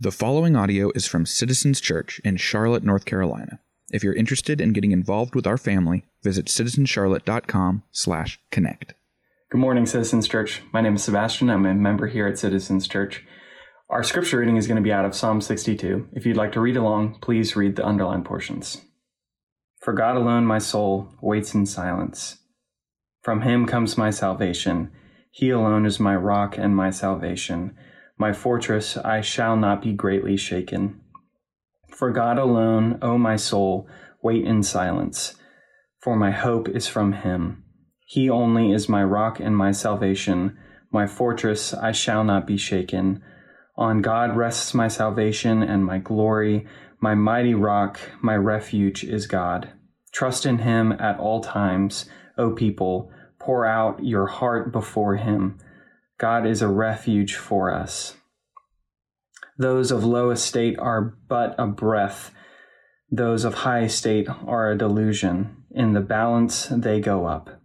The following audio is from Citizens Church in Charlotte, North Carolina. If you're interested in getting involved with our family, visit citizenscharlotte.com/connect. Good morning, Citizens Church. My name is Sebastian. I'm a member here at Citizens Church. Our scripture reading is going to be out of Psalm 62. If you'd like to read along, please read the underlined portions. For God alone my soul waits in silence. From him comes my salvation. He alone is my rock and my salvation my fortress, I shall not be greatly shaken. For God alone, O my soul, wait in silence, for my hope is from him. He only is my rock and my salvation, my fortress, I shall not be shaken. On God rests my salvation and my glory, my mighty rock, my refuge is God. Trust in him at all times, O people, pour out your heart before him. God is a refuge for us. Those of low estate are but a breath, those of high estate are a delusion. In the balance they go up.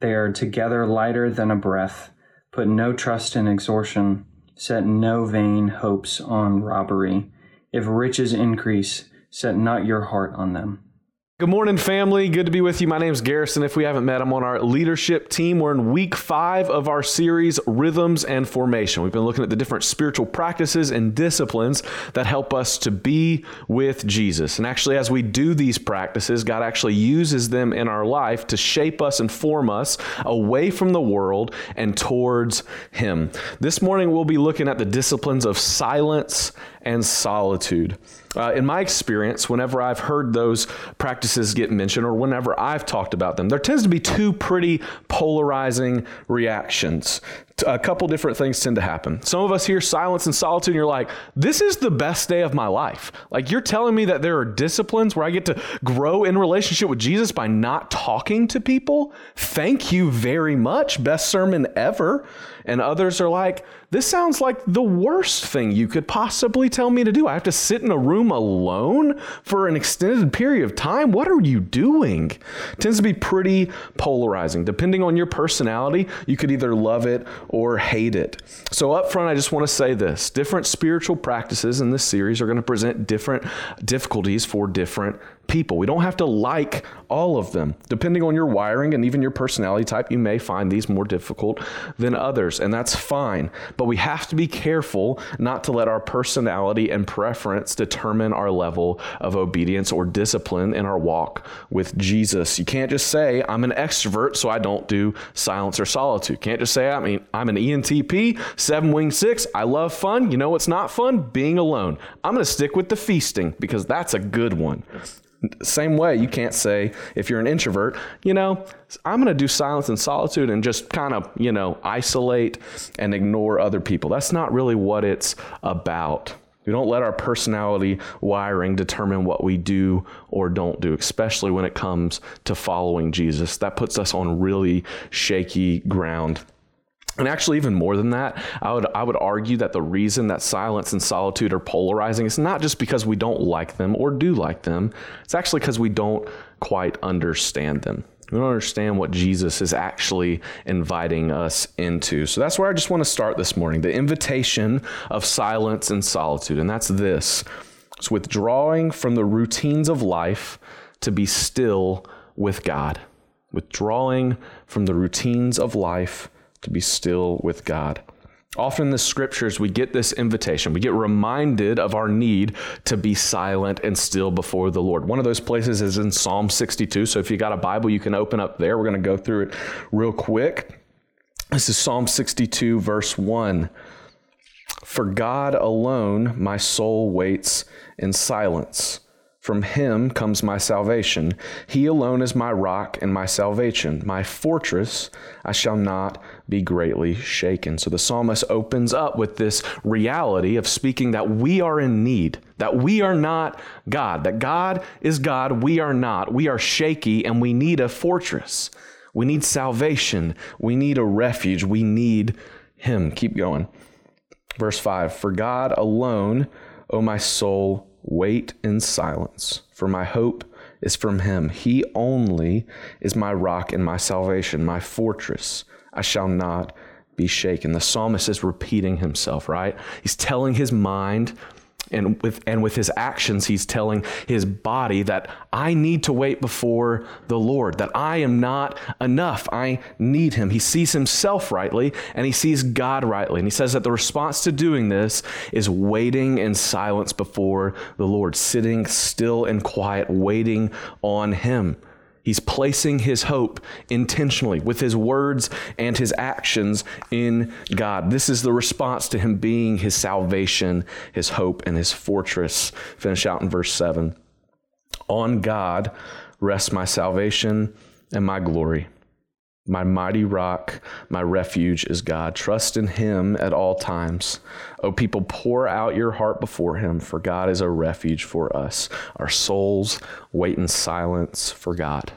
They are together lighter than a breath. Put no trust in extortion, set no vain hopes on robbery. If riches increase, set not your heart on them. Good morning, family. Good to be with you. My name is Garrison. If we haven't met, I'm on our leadership team. We're in week five of our series, Rhythms and Formation. We've been looking at the different spiritual practices and disciplines that help us to be with Jesus. And actually, as we do these practices, God actually uses them in our life to shape us and form us away from the world and towards Him. This morning, we'll be looking at the disciplines of silence and solitude. Uh, in my experience, whenever I've heard those practices get mentioned or whenever I've talked about them, there tends to be two pretty polarizing reactions. A couple different things tend to happen. Some of us hear silence and solitude, and you're like, this is the best day of my life. Like, you're telling me that there are disciplines where I get to grow in relationship with Jesus by not talking to people? Thank you very much. Best sermon ever. And others are like, this sounds like the worst thing you could possibly tell me to do. I have to sit in a room alone for an extended period of time. What are you doing? It tends to be pretty polarizing. Depending on your personality, you could either love it or hate it. So, up front, I just want to say this different spiritual practices in this series are going to present different difficulties for different people. We don't have to like all of them. Depending on your wiring and even your personality type, you may find these more difficult than others, and that's fine. But we have to be careful not to let our personality and preference determine our level of obedience or discipline in our walk with Jesus. You can't just say, I'm an extrovert, so I don't do silence or solitude. You can't just say, I mean, I'm an ENTP, seven wing six, I love fun. You know what's not fun? Being alone. I'm going to stick with the feasting because that's a good one. Same way, you can't say, if you're an introvert, you know, I'm going to do silence and solitude and just kind of, you know, isolate and ignore other people. That's not really what it's about. We don't let our personality wiring determine what we do or don't do, especially when it comes to following Jesus. That puts us on really shaky ground. And actually, even more than that, I would, I would argue that the reason that silence and solitude are polarizing is not just because we don't like them or do like them, it's actually because we don't quite understand them. We don't understand what Jesus is actually inviting us into. So that's where I just want to start this morning the invitation of silence and solitude. And that's this it's withdrawing from the routines of life to be still with God. Withdrawing from the routines of life to be still with God. Often in the scriptures, we get this invitation. We get reminded of our need to be silent and still before the Lord. One of those places is in Psalm 62. So if you got a Bible, you can open up there. We're going to go through it real quick. This is Psalm 62, verse 1. For God alone my soul waits in silence. From him comes my salvation. He alone is my rock and my salvation, my fortress. I shall not be greatly shaken. So the psalmist opens up with this reality of speaking that we are in need, that we are not God, that God is God, we are not. We are shaky and we need a fortress. We need salvation. We need a refuge. We need him. Keep going. Verse 5 For God alone, O my soul, Wait in silence, for my hope is from him. He only is my rock and my salvation, my fortress. I shall not be shaken. The psalmist is repeating himself, right? He's telling his mind and with and with his actions he's telling his body that I need to wait before the Lord that I am not enough. I need him. He sees himself rightly and he sees God rightly. And he says that the response to doing this is waiting in silence before the Lord sitting still and quiet waiting on him He's placing his hope intentionally with his words and his actions in God. This is the response to him being his salvation, his hope, and his fortress. Finish out in verse 7. On God rests my salvation and my glory. My mighty rock, my refuge is God. Trust in him at all times. O people, pour out your heart before him, for God is a refuge for us. Our souls wait in silence for God.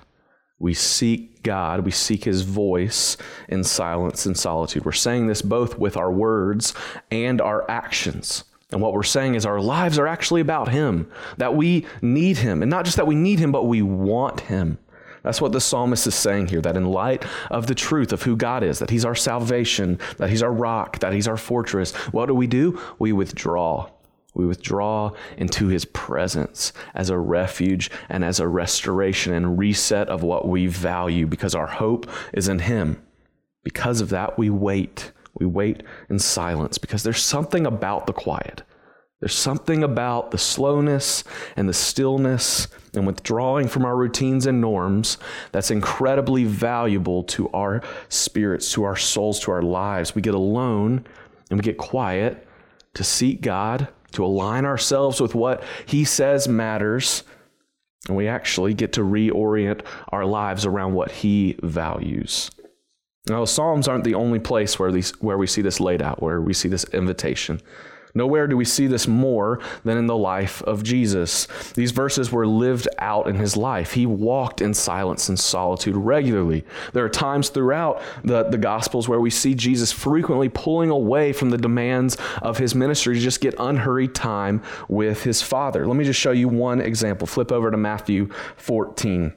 We seek God, we seek his voice in silence and solitude. We're saying this both with our words and our actions. And what we're saying is our lives are actually about him, that we need him. And not just that we need him, but we want him. That's what the psalmist is saying here that in light of the truth of who God is, that He's our salvation, that He's our rock, that He's our fortress, what do we do? We withdraw. We withdraw into His presence as a refuge and as a restoration and reset of what we value because our hope is in Him. Because of that, we wait. We wait in silence because there's something about the quiet. There's something about the slowness and the stillness and withdrawing from our routines and norms that's incredibly valuable to our spirits, to our souls, to our lives. We get alone and we get quiet to seek God, to align ourselves with what He says matters, and we actually get to reorient our lives around what He values. Now, the Psalms aren't the only place where, these, where we see this laid out, where we see this invitation. Nowhere do we see this more than in the life of Jesus. These verses were lived out in his life. He walked in silence and solitude regularly. There are times throughout the, the Gospels where we see Jesus frequently pulling away from the demands of his ministry to just get unhurried time with his Father. Let me just show you one example. Flip over to Matthew 14.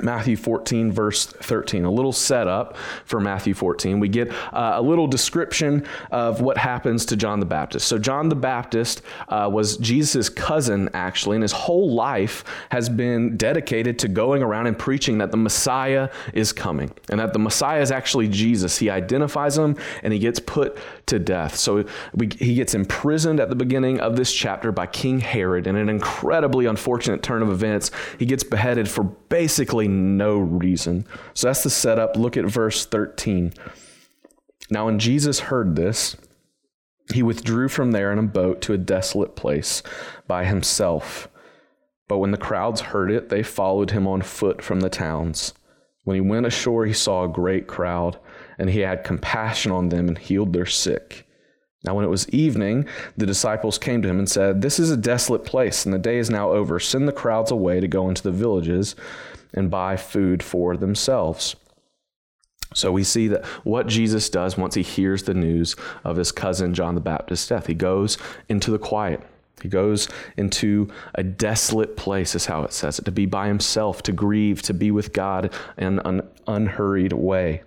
Matthew 14, verse 13, a little setup for Matthew 14. We get uh, a little description of what happens to John the Baptist. So, John the Baptist uh, was Jesus' cousin, actually, and his whole life has been dedicated to going around and preaching that the Messiah is coming and that the Messiah is actually Jesus. He identifies him and he gets put to death. So, we, he gets imprisoned at the beginning of this chapter by King Herod. In an incredibly unfortunate turn of events, he gets beheaded for basically no reason. So that's the setup. Look at verse 13. Now, when Jesus heard this, he withdrew from there in a boat to a desolate place by himself. But when the crowds heard it, they followed him on foot from the towns. When he went ashore, he saw a great crowd, and he had compassion on them and healed their sick. Now, when it was evening, the disciples came to him and said, This is a desolate place, and the day is now over. Send the crowds away to go into the villages and buy food for themselves. So we see that what Jesus does once he hears the news of his cousin John the Baptist's death, he goes into the quiet. He goes into a desolate place, is how it says it, to be by himself, to grieve, to be with God in an unhurried way.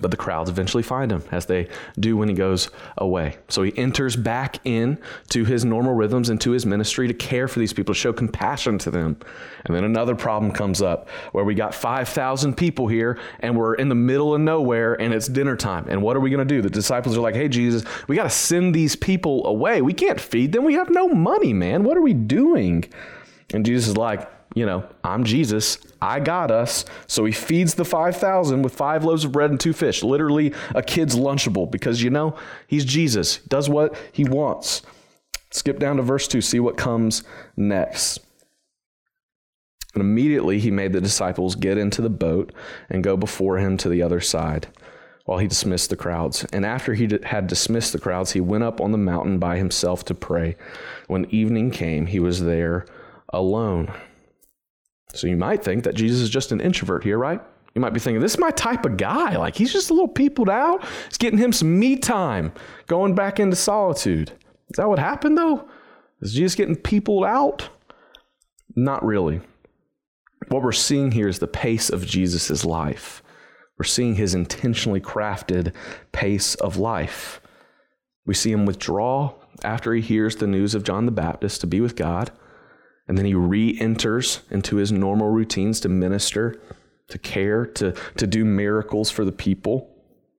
But the crowds eventually find him as they do when he goes away. So he enters back in to his normal rhythms and to his ministry to care for these people, to show compassion to them. And then another problem comes up where we got 5,000 people here and we're in the middle of nowhere and it's dinner time. And what are we going to do? The disciples are like, hey, Jesus, we got to send these people away. We can't feed them. We have no money, man. What are we doing? And Jesus is like, you know, I'm Jesus. I got us. So he feeds the 5,000 with five loaves of bread and two fish, literally a kid's Lunchable, because, you know, he's Jesus, he does what he wants. Skip down to verse 2, see what comes next. And immediately he made the disciples get into the boat and go before him to the other side while he dismissed the crowds. And after he had dismissed the crowds, he went up on the mountain by himself to pray. When evening came, he was there alone. So you might think that Jesus is just an introvert here, right? You might be thinking, this is my type of guy. Like, he's just a little peopled out. It's getting him some me time, going back into solitude. Is that what happened, though? Is Jesus getting peopled out? Not really. What we're seeing here is the pace of Jesus' life. We're seeing his intentionally crafted pace of life. We see him withdraw after he hears the news of John the Baptist to be with God, and then he re enters into his normal routines to minister, to care, to, to do miracles for the people.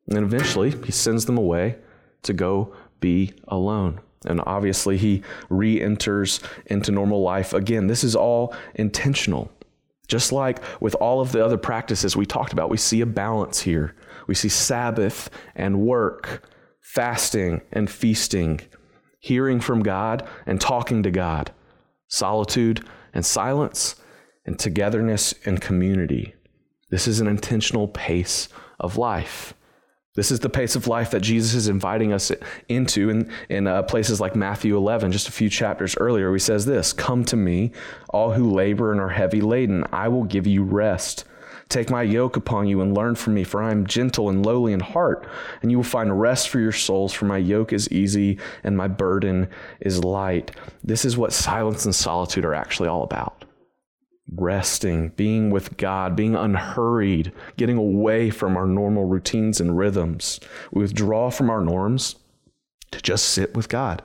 And eventually he sends them away to go be alone. And obviously, he re enters into normal life again. This is all intentional. Just like with all of the other practices we talked about, we see a balance here. We see Sabbath and work, fasting and feasting, hearing from God and talking to God, solitude and silence, and togetherness and community. This is an intentional pace of life. This is the pace of life that Jesus is inviting us into in, in uh, places like Matthew 11, just a few chapters earlier. He says this Come to me, all who labor and are heavy laden, I will give you rest. Take my yoke upon you and learn from me, for I am gentle and lowly in heart, and you will find rest for your souls, for my yoke is easy and my burden is light. This is what silence and solitude are actually all about resting, being with God, being unhurried, getting away from our normal routines and rhythms. We withdraw from our norms to just sit with God,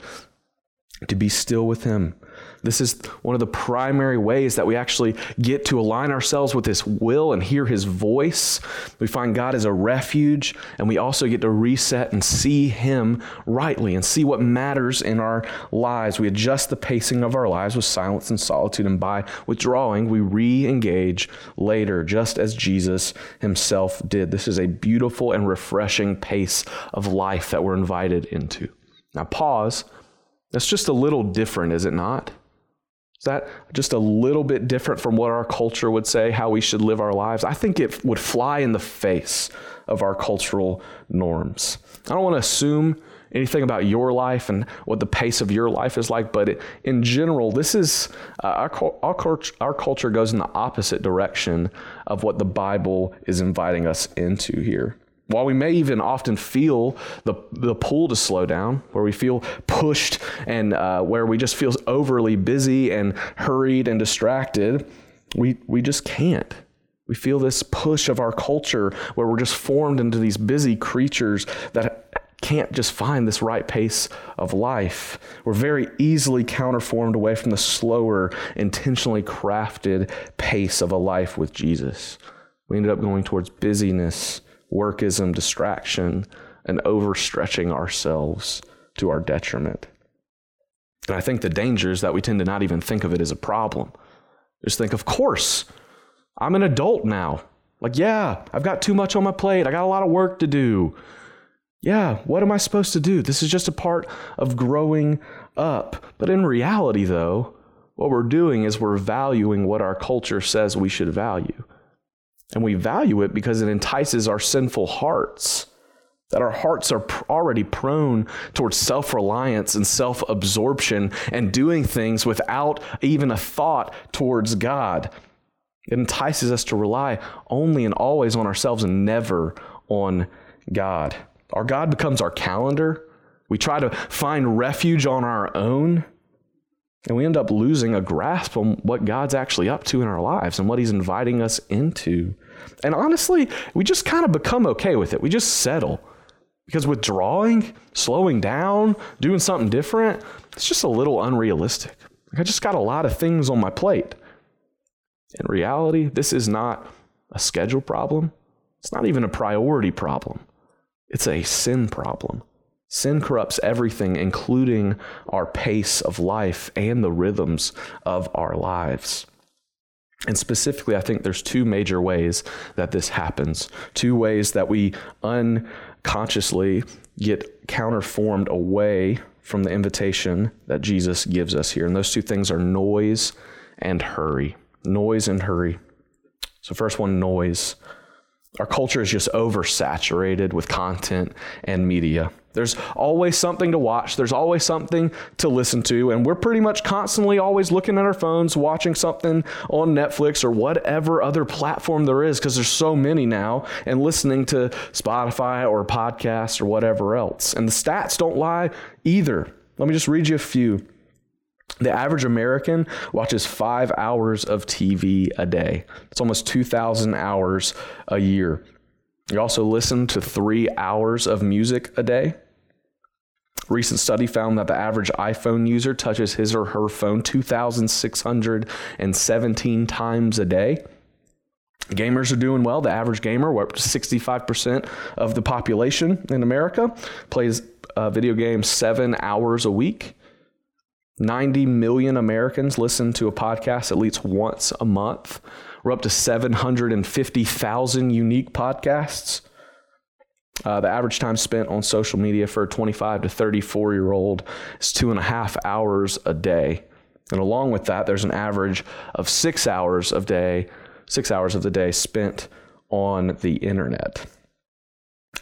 to be still with Him, this is one of the primary ways that we actually get to align ourselves with His will and hear His voice. We find God as a refuge, and we also get to reset and see Him rightly and see what matters in our lives. We adjust the pacing of our lives with silence and solitude, and by withdrawing, we re engage later, just as Jesus Himself did. This is a beautiful and refreshing pace of life that we're invited into. Now, pause. That's just a little different, is it not? Is that just a little bit different from what our culture would say, how we should live our lives? I think it would fly in the face of our cultural norms. I don't want to assume anything about your life and what the pace of your life is like, but in general, this is uh, our, our, our culture goes in the opposite direction of what the Bible is inviting us into here. While we may even often feel the, the pull to slow down, where we feel pushed and uh, where we just feel overly busy and hurried and distracted, we, we just can't. We feel this push of our culture where we're just formed into these busy creatures that can't just find this right pace of life. We're very easily counterformed away from the slower, intentionally crafted pace of a life with Jesus. We ended up going towards busyness workism, distraction, and overstretching ourselves to our detriment. And I think the danger is that we tend to not even think of it as a problem. Just think, of course, I'm an adult now. Like, yeah, I've got too much on my plate. I got a lot of work to do. Yeah, what am I supposed to do? This is just a part of growing up. But in reality, though, what we're doing is we're valuing what our culture says we should value. And we value it because it entices our sinful hearts. That our hearts are already prone towards self reliance and self absorption and doing things without even a thought towards God. It entices us to rely only and always on ourselves and never on God. Our God becomes our calendar. We try to find refuge on our own. And we end up losing a grasp on what God's actually up to in our lives and what He's inviting us into. And honestly, we just kind of become okay with it. We just settle. Because withdrawing, slowing down, doing something different, it's just a little unrealistic. I just got a lot of things on my plate. In reality, this is not a schedule problem. It's not even a priority problem. It's a sin problem. Sin corrupts everything, including our pace of life and the rhythms of our lives. And specifically, I think there's two major ways that this happens. Two ways that we unconsciously get counterformed away from the invitation that Jesus gives us here. And those two things are noise and hurry. Noise and hurry. So, first one, noise. Our culture is just oversaturated with content and media. There's always something to watch, there's always something to listen to, and we're pretty much constantly always looking at our phones, watching something on Netflix or whatever other platform there is, because there's so many now, and listening to Spotify or podcasts or whatever else. And the stats don't lie either. Let me just read you a few. The average American watches five hours of TV a day. It's almost 2,000 hours a year. You also listen to three hours of music a day. Recent study found that the average iPhone user touches his or her phone 2,617 times a day. Gamers are doing well. The average gamer, to 65% of the population in America, plays uh, video games seven hours a week. 90 million Americans listen to a podcast at least once a month. We're up to 750,000 unique podcasts. Uh, the average time spent on social media for a 25 to 34 year old is two and a half hours a day. And along with that, there's an average of six hours of day, six hours of the day spent on the internet.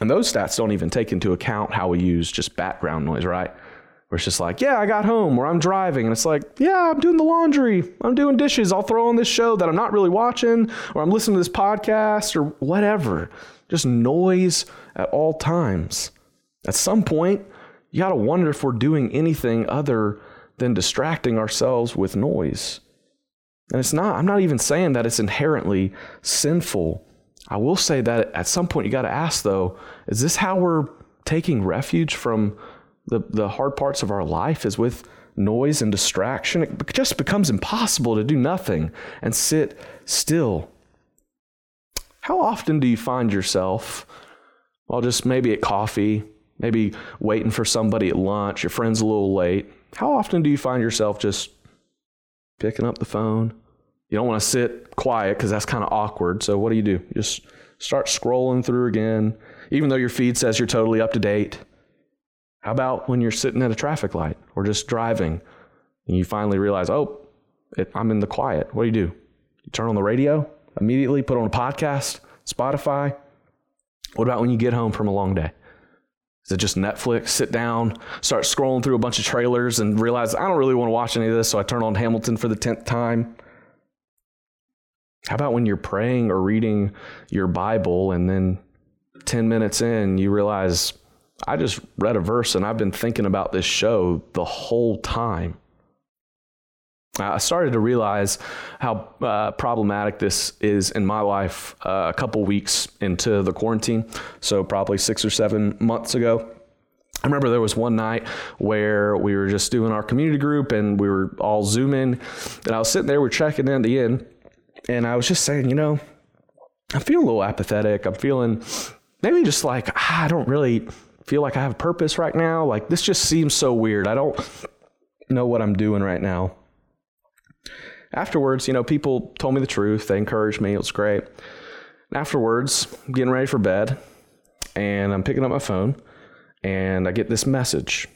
And those stats don't even take into account how we use just background noise, right? Where it's just like, yeah, I got home, or I'm driving, and it's like, yeah, I'm doing the laundry, I'm doing dishes, I'll throw on this show that I'm not really watching, or I'm listening to this podcast, or whatever. Just noise at all times. At some point, you got to wonder if we're doing anything other than distracting ourselves with noise. And it's not, I'm not even saying that it's inherently sinful. I will say that at some point you got to ask, though, is this how we're taking refuge from the, the hard parts of our life? Is with noise and distraction? It just becomes impossible to do nothing and sit still. How often do you find yourself, well, just maybe at coffee, maybe waiting for somebody at lunch, your friend's a little late? How often do you find yourself just picking up the phone? You don't want to sit quiet because that's kind of awkward. So what do you do? You just start scrolling through again, even though your feed says you're totally up to date. How about when you're sitting at a traffic light or just driving and you finally realize, oh, it, I'm in the quiet? What do you do? You turn on the radio immediately, put on a podcast, Spotify. What about when you get home from a long day? Is it just Netflix? Sit down, start scrolling through a bunch of trailers and realize I don't really want to watch any of this, so I turn on Hamilton for the 10th time. How about when you're praying or reading your Bible and then 10 minutes in, you realize I just read a verse and I've been thinking about this show the whole time? I started to realize how uh, problematic this is in my life uh, a couple weeks into the quarantine. So, probably six or seven months ago. I remember there was one night where we were just doing our community group and we were all zooming. And I was sitting there, we're checking in at the end. And I was just saying, you know, I'm feeling a little apathetic. I'm feeling maybe just like, ah, I don't really feel like I have purpose right now. Like, this just seems so weird. I don't know what I'm doing right now afterwards, you know, people told me the truth. They encouraged me. It was great. And afterwards, I'm getting ready for bed, and I'm picking up my phone, and I get this message.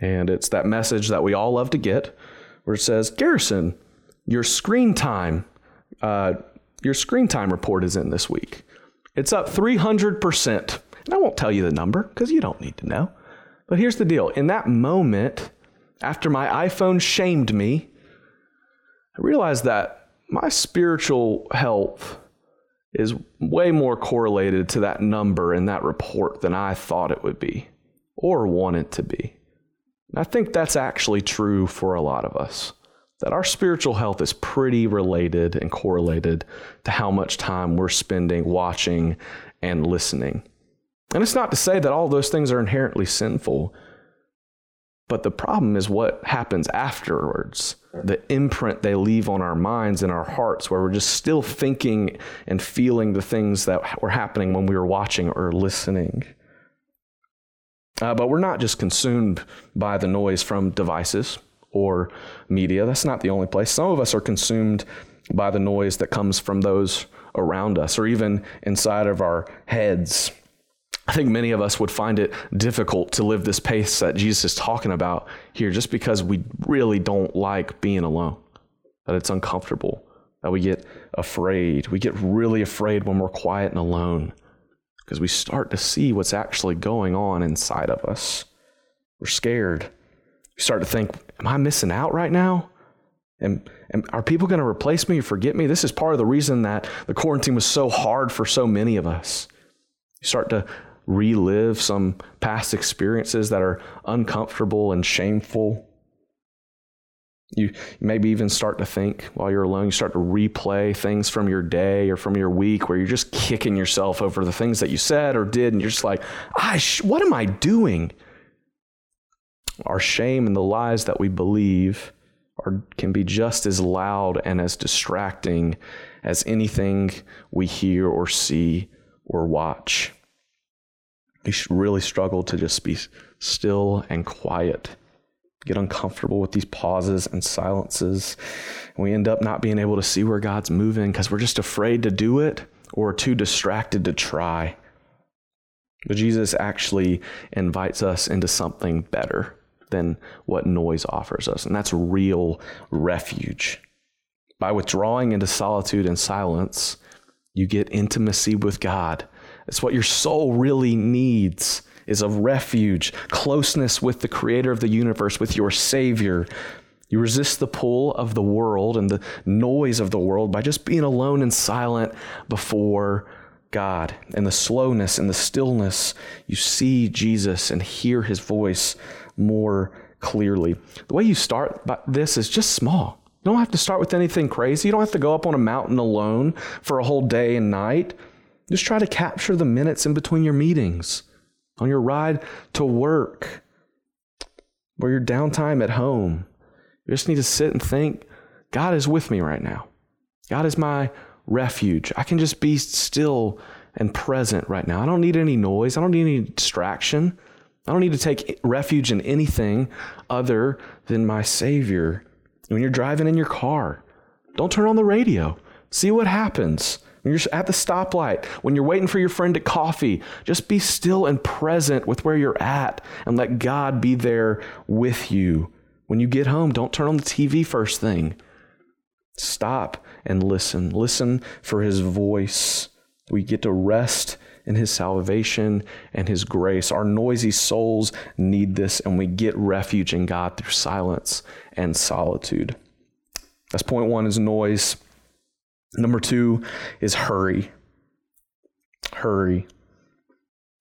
And it's that message that we all love to get, where it says, Garrison, your screen time, uh, your screen time report is in this week. It's up 300%. And I won't tell you the number because you don't need to know. But here's the deal in that moment, after my iPhone shamed me I realized that my spiritual health is way more correlated to that number in that report than I thought it would be or wanted to be. And I think that's actually true for a lot of us. That our spiritual health is pretty related and correlated to how much time we're spending watching and listening. And it's not to say that all those things are inherently sinful, but the problem is what happens afterwards the imprint they leave on our minds and our hearts, where we're just still thinking and feeling the things that were happening when we were watching or listening. Uh, but we're not just consumed by the noise from devices or media. That's not the only place. Some of us are consumed by the noise that comes from those around us or even inside of our heads. I think many of us would find it difficult to live this pace that Jesus is talking about here just because we really don't like being alone, that it's uncomfortable, that we get afraid. We get really afraid when we're quiet and alone because we start to see what's actually going on inside of us. We're scared. We start to think, Am I missing out right now? And, and are people going to replace me or forget me? This is part of the reason that the quarantine was so hard for so many of us. You start to relive some past experiences that are uncomfortable and shameful. You maybe even start to think while you're alone, you start to replay things from your day or from your week where you're just kicking yourself over the things that you said or did, and you're just like, I sh- what am I doing? Our shame and the lies that we believe are, can be just as loud and as distracting as anything we hear or see or watch. We should really struggle to just be still and quiet get uncomfortable with these pauses and silences. And we end up not being able to see where God's moving because we're just afraid to do it or too distracted to try. But Jesus actually invites us into something better than what noise offers us, and that's real refuge. By withdrawing into solitude and silence, you get intimacy with God. It's what your soul really needs is a refuge, closeness with the creator of the universe, with your Savior. You resist the pull of the world and the noise of the world by just being alone and silent before God. And the slowness and the stillness, you see Jesus and hear his voice more clearly. The way you start this is just small. You don't have to start with anything crazy. You don't have to go up on a mountain alone for a whole day and night. Just try to capture the minutes in between your meetings on your ride to work, or your downtime at home. You just need to sit and think God is with me right now. God is my refuge. I can just be still and present right now. I don't need any noise. I don't need any distraction. I don't need to take refuge in anything other than my Savior. When you're driving in your car, don't turn on the radio. See what happens. When you're at the stoplight, when you're waiting for your friend at coffee, just be still and present with where you're at and let God be there with you. When you get home, don't turn on the TV first thing. Stop and listen. Listen for his voice. We get to rest in his salvation and his grace. Our noisy souls need this, and we get refuge in God through silence and solitude. That's point one is noise. Number two is hurry. Hurry.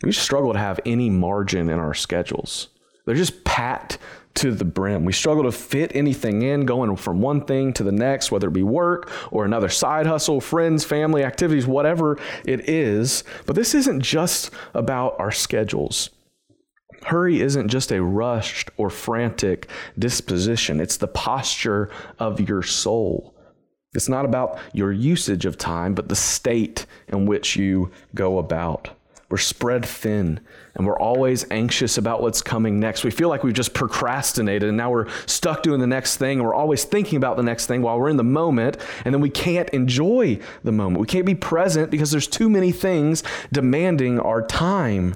We struggle to have any margin in our schedules. They're just packed to the brim. We struggle to fit anything in, going from one thing to the next, whether it be work or another side hustle, friends, family, activities, whatever it is. But this isn't just about our schedules. Hurry isn't just a rushed or frantic disposition, it's the posture of your soul. It's not about your usage of time, but the state in which you go about. We're spread thin and we're always anxious about what's coming next. We feel like we've just procrastinated and now we're stuck doing the next thing and we're always thinking about the next thing while we're in the moment and then we can't enjoy the moment. We can't be present because there's too many things demanding our time.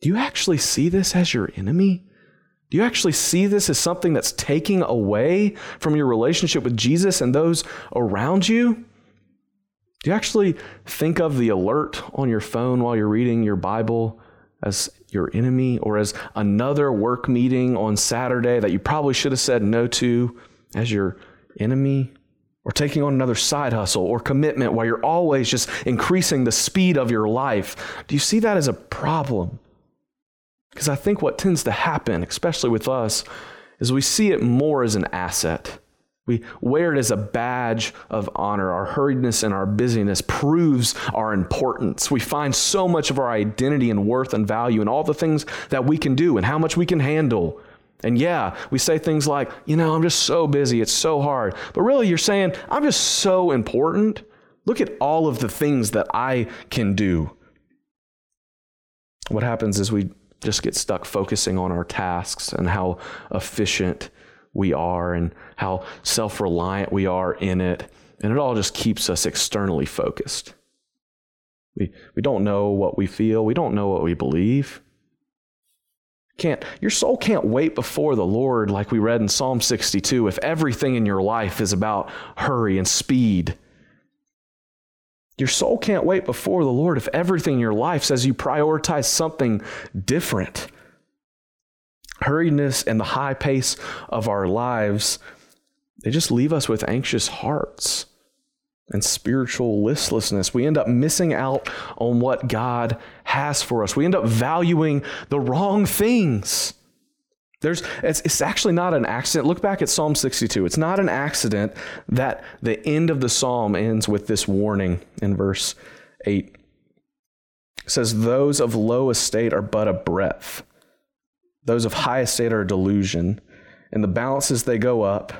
Do you actually see this as your enemy? Do you actually see this as something that's taking away from your relationship with Jesus and those around you? Do you actually think of the alert on your phone while you're reading your Bible as your enemy or as another work meeting on Saturday that you probably should have said no to as your enemy? Or taking on another side hustle or commitment while you're always just increasing the speed of your life? Do you see that as a problem? Because I think what tends to happen, especially with us, is we see it more as an asset. We wear it as a badge of honor. Our hurriedness and our busyness proves our importance. We find so much of our identity and worth and value in all the things that we can do and how much we can handle. And yeah, we say things like, you know, I'm just so busy, it's so hard. But really, you're saying, I'm just so important. Look at all of the things that I can do. What happens is we just get stuck focusing on our tasks and how efficient we are and how self reliant we are in it. And it all just keeps us externally focused. We, we don't know what we feel, we don't know what we believe. Can't, your soul can't wait before the Lord, like we read in Psalm 62, if everything in your life is about hurry and speed your soul can't wait before the Lord if everything in your life says you prioritize something different. Hurriedness and the high pace of our lives, they just leave us with anxious hearts and spiritual listlessness. We end up missing out on what God has for us. We end up valuing the wrong things. There's, it's, it's actually not an accident. Look back at Psalm 62. It's not an accident that the end of the psalm ends with this warning in verse 8. It says, Those of low estate are but a breath, those of high estate are a delusion. In the balances they go up,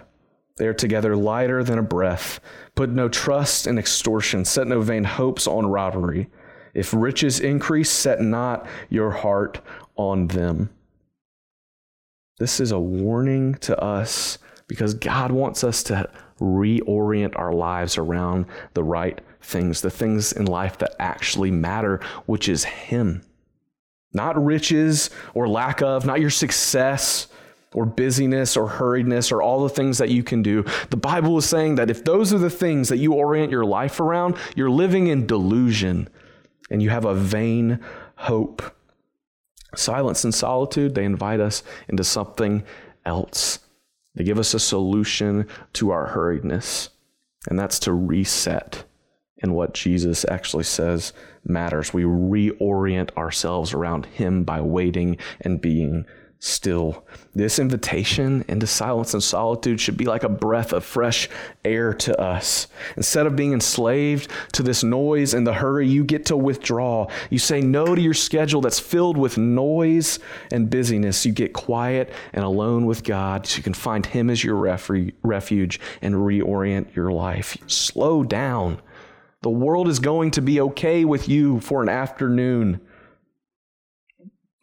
they are together lighter than a breath. Put no trust in extortion, set no vain hopes on robbery. If riches increase, set not your heart on them. This is a warning to us because God wants us to reorient our lives around the right things, the things in life that actually matter, which is Him. Not riches or lack of, not your success or busyness or hurriedness or all the things that you can do. The Bible is saying that if those are the things that you orient your life around, you're living in delusion and you have a vain hope. Silence and solitude, they invite us into something else. They give us a solution to our hurriedness, and that's to reset in what Jesus actually says matters. We reorient ourselves around Him by waiting and being still. This invitation into silence and solitude should be like a breath of fresh air to us. Instead of being enslaved to this noise and the hurry, you get to withdraw. You say no to your schedule that's filled with noise and busyness. You get quiet and alone with God so you can find Him as your refuge and reorient your life. Slow down. The world is going to be okay with you for an afternoon.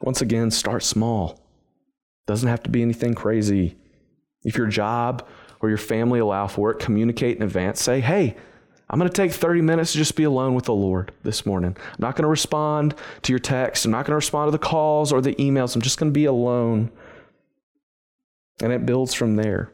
Once again, start small. Doesn't have to be anything crazy. If your job or your family allow for it, communicate in advance. Say, hey, I'm going to take 30 minutes to just be alone with the Lord this morning. I'm not going to respond to your text. I'm not going to respond to the calls or the emails. I'm just going to be alone. And it builds from there.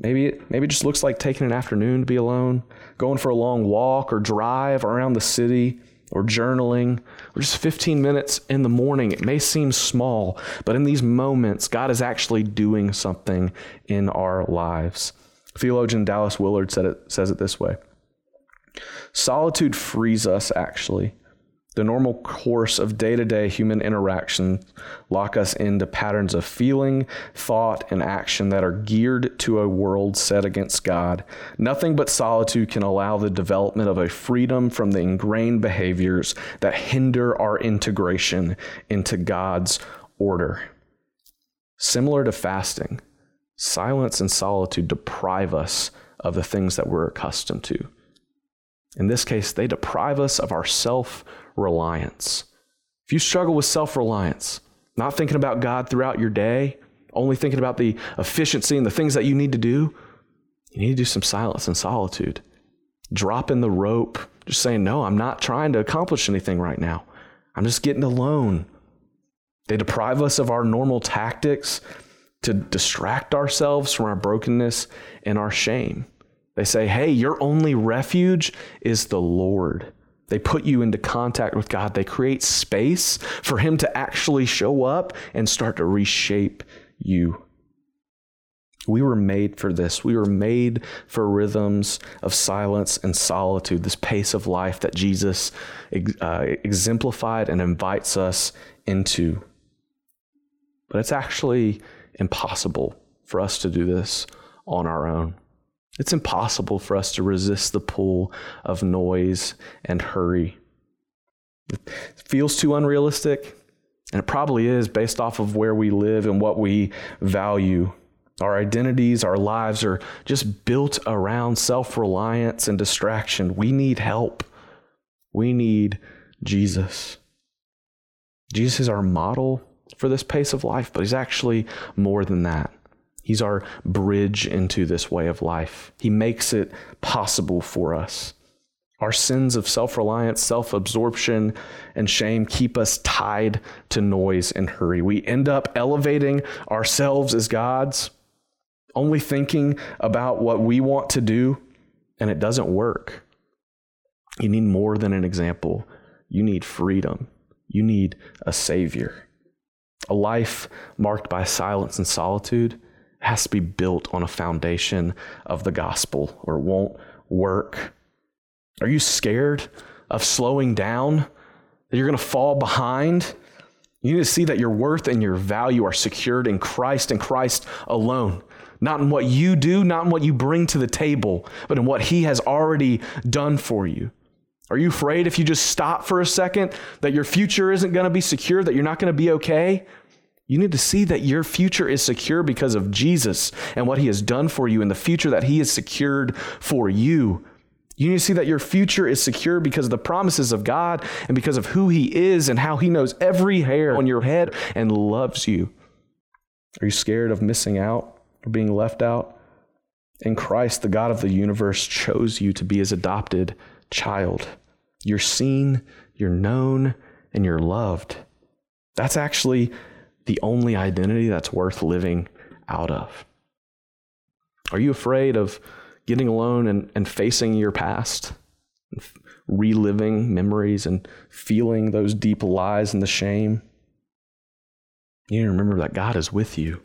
Maybe it, maybe it just looks like taking an afternoon to be alone, going for a long walk or drive around the city or journaling or just 15 minutes in the morning. It may seem small, but in these moments, God is actually doing something in our lives. Theologian Dallas Willard said it, says it this way Solitude frees us, actually, the normal course of day to day human interaction lock us into patterns of feeling, thought, and action that are geared to a world set against God. Nothing but solitude can allow the development of a freedom from the ingrained behaviors that hinder our integration into God's order. Similar to fasting, silence and solitude deprive us of the things that we're accustomed to. In this case, they deprive us of our self reliance. If you struggle with self reliance, not thinking about God throughout your day, only thinking about the efficiency and the things that you need to do, you need to do some silence and solitude. Dropping the rope, just saying, No, I'm not trying to accomplish anything right now. I'm just getting alone. They deprive us of our normal tactics to distract ourselves from our brokenness and our shame. They say, Hey, your only refuge is the Lord. They put you into contact with God. They create space for Him to actually show up and start to reshape you. We were made for this. We were made for rhythms of silence and solitude, this pace of life that Jesus uh, exemplified and invites us into. But it's actually impossible for us to do this on our own. It's impossible for us to resist the pull of noise and hurry. It feels too unrealistic, and it probably is based off of where we live and what we value. Our identities, our lives are just built around self reliance and distraction. We need help. We need Jesus. Jesus is our model for this pace of life, but he's actually more than that. He's our bridge into this way of life. He makes it possible for us. Our sins of self reliance, self absorption, and shame keep us tied to noise and hurry. We end up elevating ourselves as gods, only thinking about what we want to do, and it doesn't work. You need more than an example, you need freedom, you need a Savior. A life marked by silence and solitude has to be built on a foundation of the gospel or it won't work. Are you scared of slowing down? That you're going to fall behind? You need to see that your worth and your value are secured in Christ and Christ alone. Not in what you do, not in what you bring to the table, but in what He has already done for you. Are you afraid if you just stop for a second that your future isn't going to be secure, that you're not going to be okay? You need to see that your future is secure because of Jesus and what He has done for you and the future that He has secured for you. You need to see that your future is secure because of the promises of God and because of who He is and how He knows every hair on your head and loves you. Are you scared of missing out or being left out? In Christ, the God of the universe chose you to be His adopted child. You're seen, you're known, and you're loved. That's actually the only identity that's worth living out of. Are you afraid of getting alone and, and facing your past, reliving memories and feeling those deep lies and the shame. You need to remember that God is with you,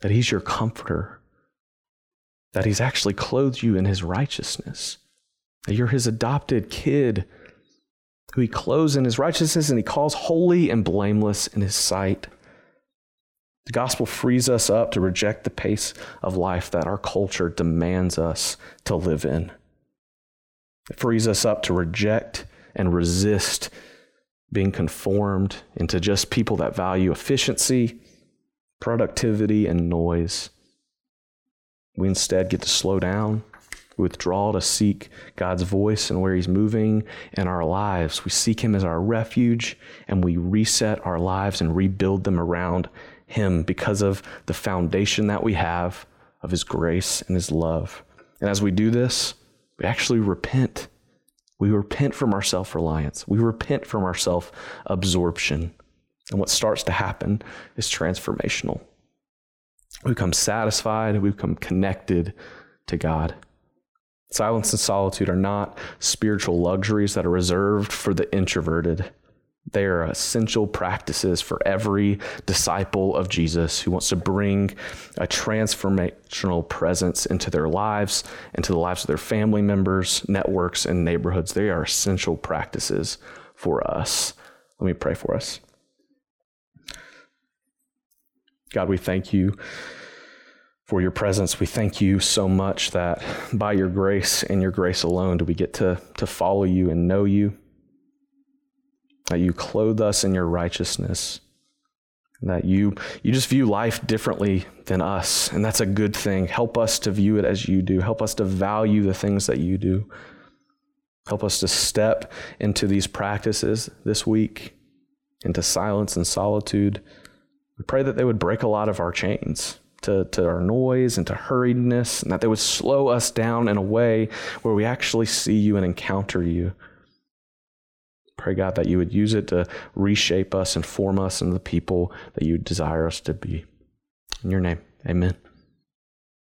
that He's your comforter, that He's actually clothed you in His righteousness, that you're His adopted kid who He clothes in His righteousness and He calls holy and blameless in His sight. The gospel frees us up to reject the pace of life that our culture demands us to live in. It frees us up to reject and resist being conformed into just people that value efficiency, productivity, and noise. We instead get to slow down, withdraw to seek God's voice and where He's moving in our lives. We seek Him as our refuge and we reset our lives and rebuild them around him because of the foundation that we have of His grace and His love. And as we do this, we actually repent. We repent from our self reliance, we repent from our self absorption. And what starts to happen is transformational. We become satisfied, we become connected to God. Silence and solitude are not spiritual luxuries that are reserved for the introverted. They are essential practices for every disciple of Jesus who wants to bring a transformational presence into their lives, into the lives of their family members, networks, and neighborhoods. They are essential practices for us. Let me pray for us. God, we thank you for your presence. We thank you so much that by your grace and your grace alone do we get to, to follow you and know you that you clothe us in your righteousness that you you just view life differently than us and that's a good thing. Help us to view it as you do. Help us to value the things that you do. Help us to step into these practices this week into silence and solitude. We pray that they would break a lot of our chains to, to our noise and to hurriedness and that they would slow us down in a way where we actually see you and encounter you Pray, God, that you would use it to reshape us and form us into the people that you desire us to be. In your name, amen.